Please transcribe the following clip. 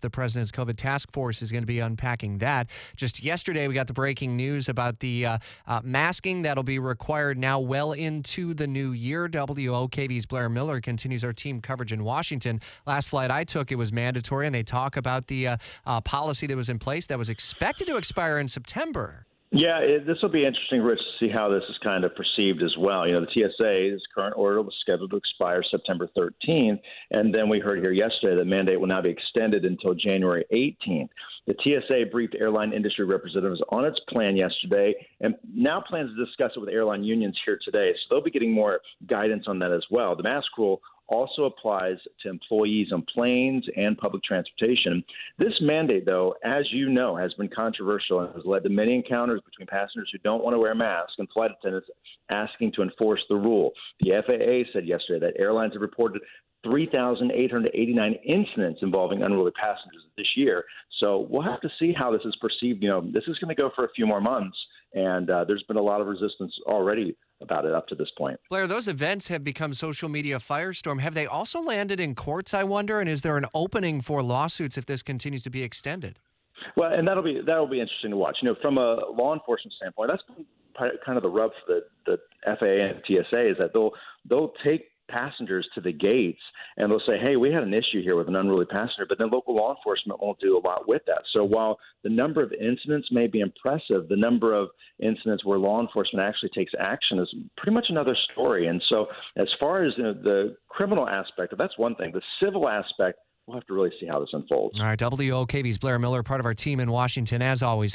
The president's COVID task force is going to be unpacking that. Just yesterday, we got the breaking news about the uh, uh, masking that'll be required now well into the new year. WOKV's Blair Miller continues our team coverage in Washington. Last flight I took, it was mandatory, and they talk about the uh, uh policy that was in place that was expected to expire in September. Yeah, it, this will be interesting, Rich, to see how this is kind of perceived as well. You know, the TSA's current order was scheduled to expire September 13th, and then we heard here yesterday that mandate will now be extended until January 18th. The TSA briefed airline industry representatives on its plan yesterday and now plans to discuss it with airline unions here today. So they'll be getting more guidance on that as well. The mask rule also applies to employees on planes and public transportation. This mandate, though, as you know, has been controversial and has led to many encounters between passengers who don't want to wear masks and flight attendants asking to enforce the rule. The FAA said yesterday that airlines have reported 3,889 incidents involving unruly passengers this year. So we'll have to see how this is perceived. You know, this is going to go for a few more months, and uh, there's been a lot of resistance already about it up to this point. Blair, those events have become social media firestorm. Have they also landed in courts, I wonder? And is there an opening for lawsuits if this continues to be extended? Well, and that'll be that'll be interesting to watch. You know, from a law enforcement standpoint, that's kind of the rub for the, the FAA and TSA is that they'll they'll take passengers to the gates and they'll say, hey, we had an issue here with an unruly passenger, but then local law enforcement won't do a lot with that. So while the number of incidents may be impressive, the number of incidents where law enforcement actually takes action is pretty much another story. And so as far as you know, the criminal aspect, that's one thing. The civil aspect, we'll have to really see how this unfolds. All right, WOKV's Blair Miller, part of our team in Washington, as always.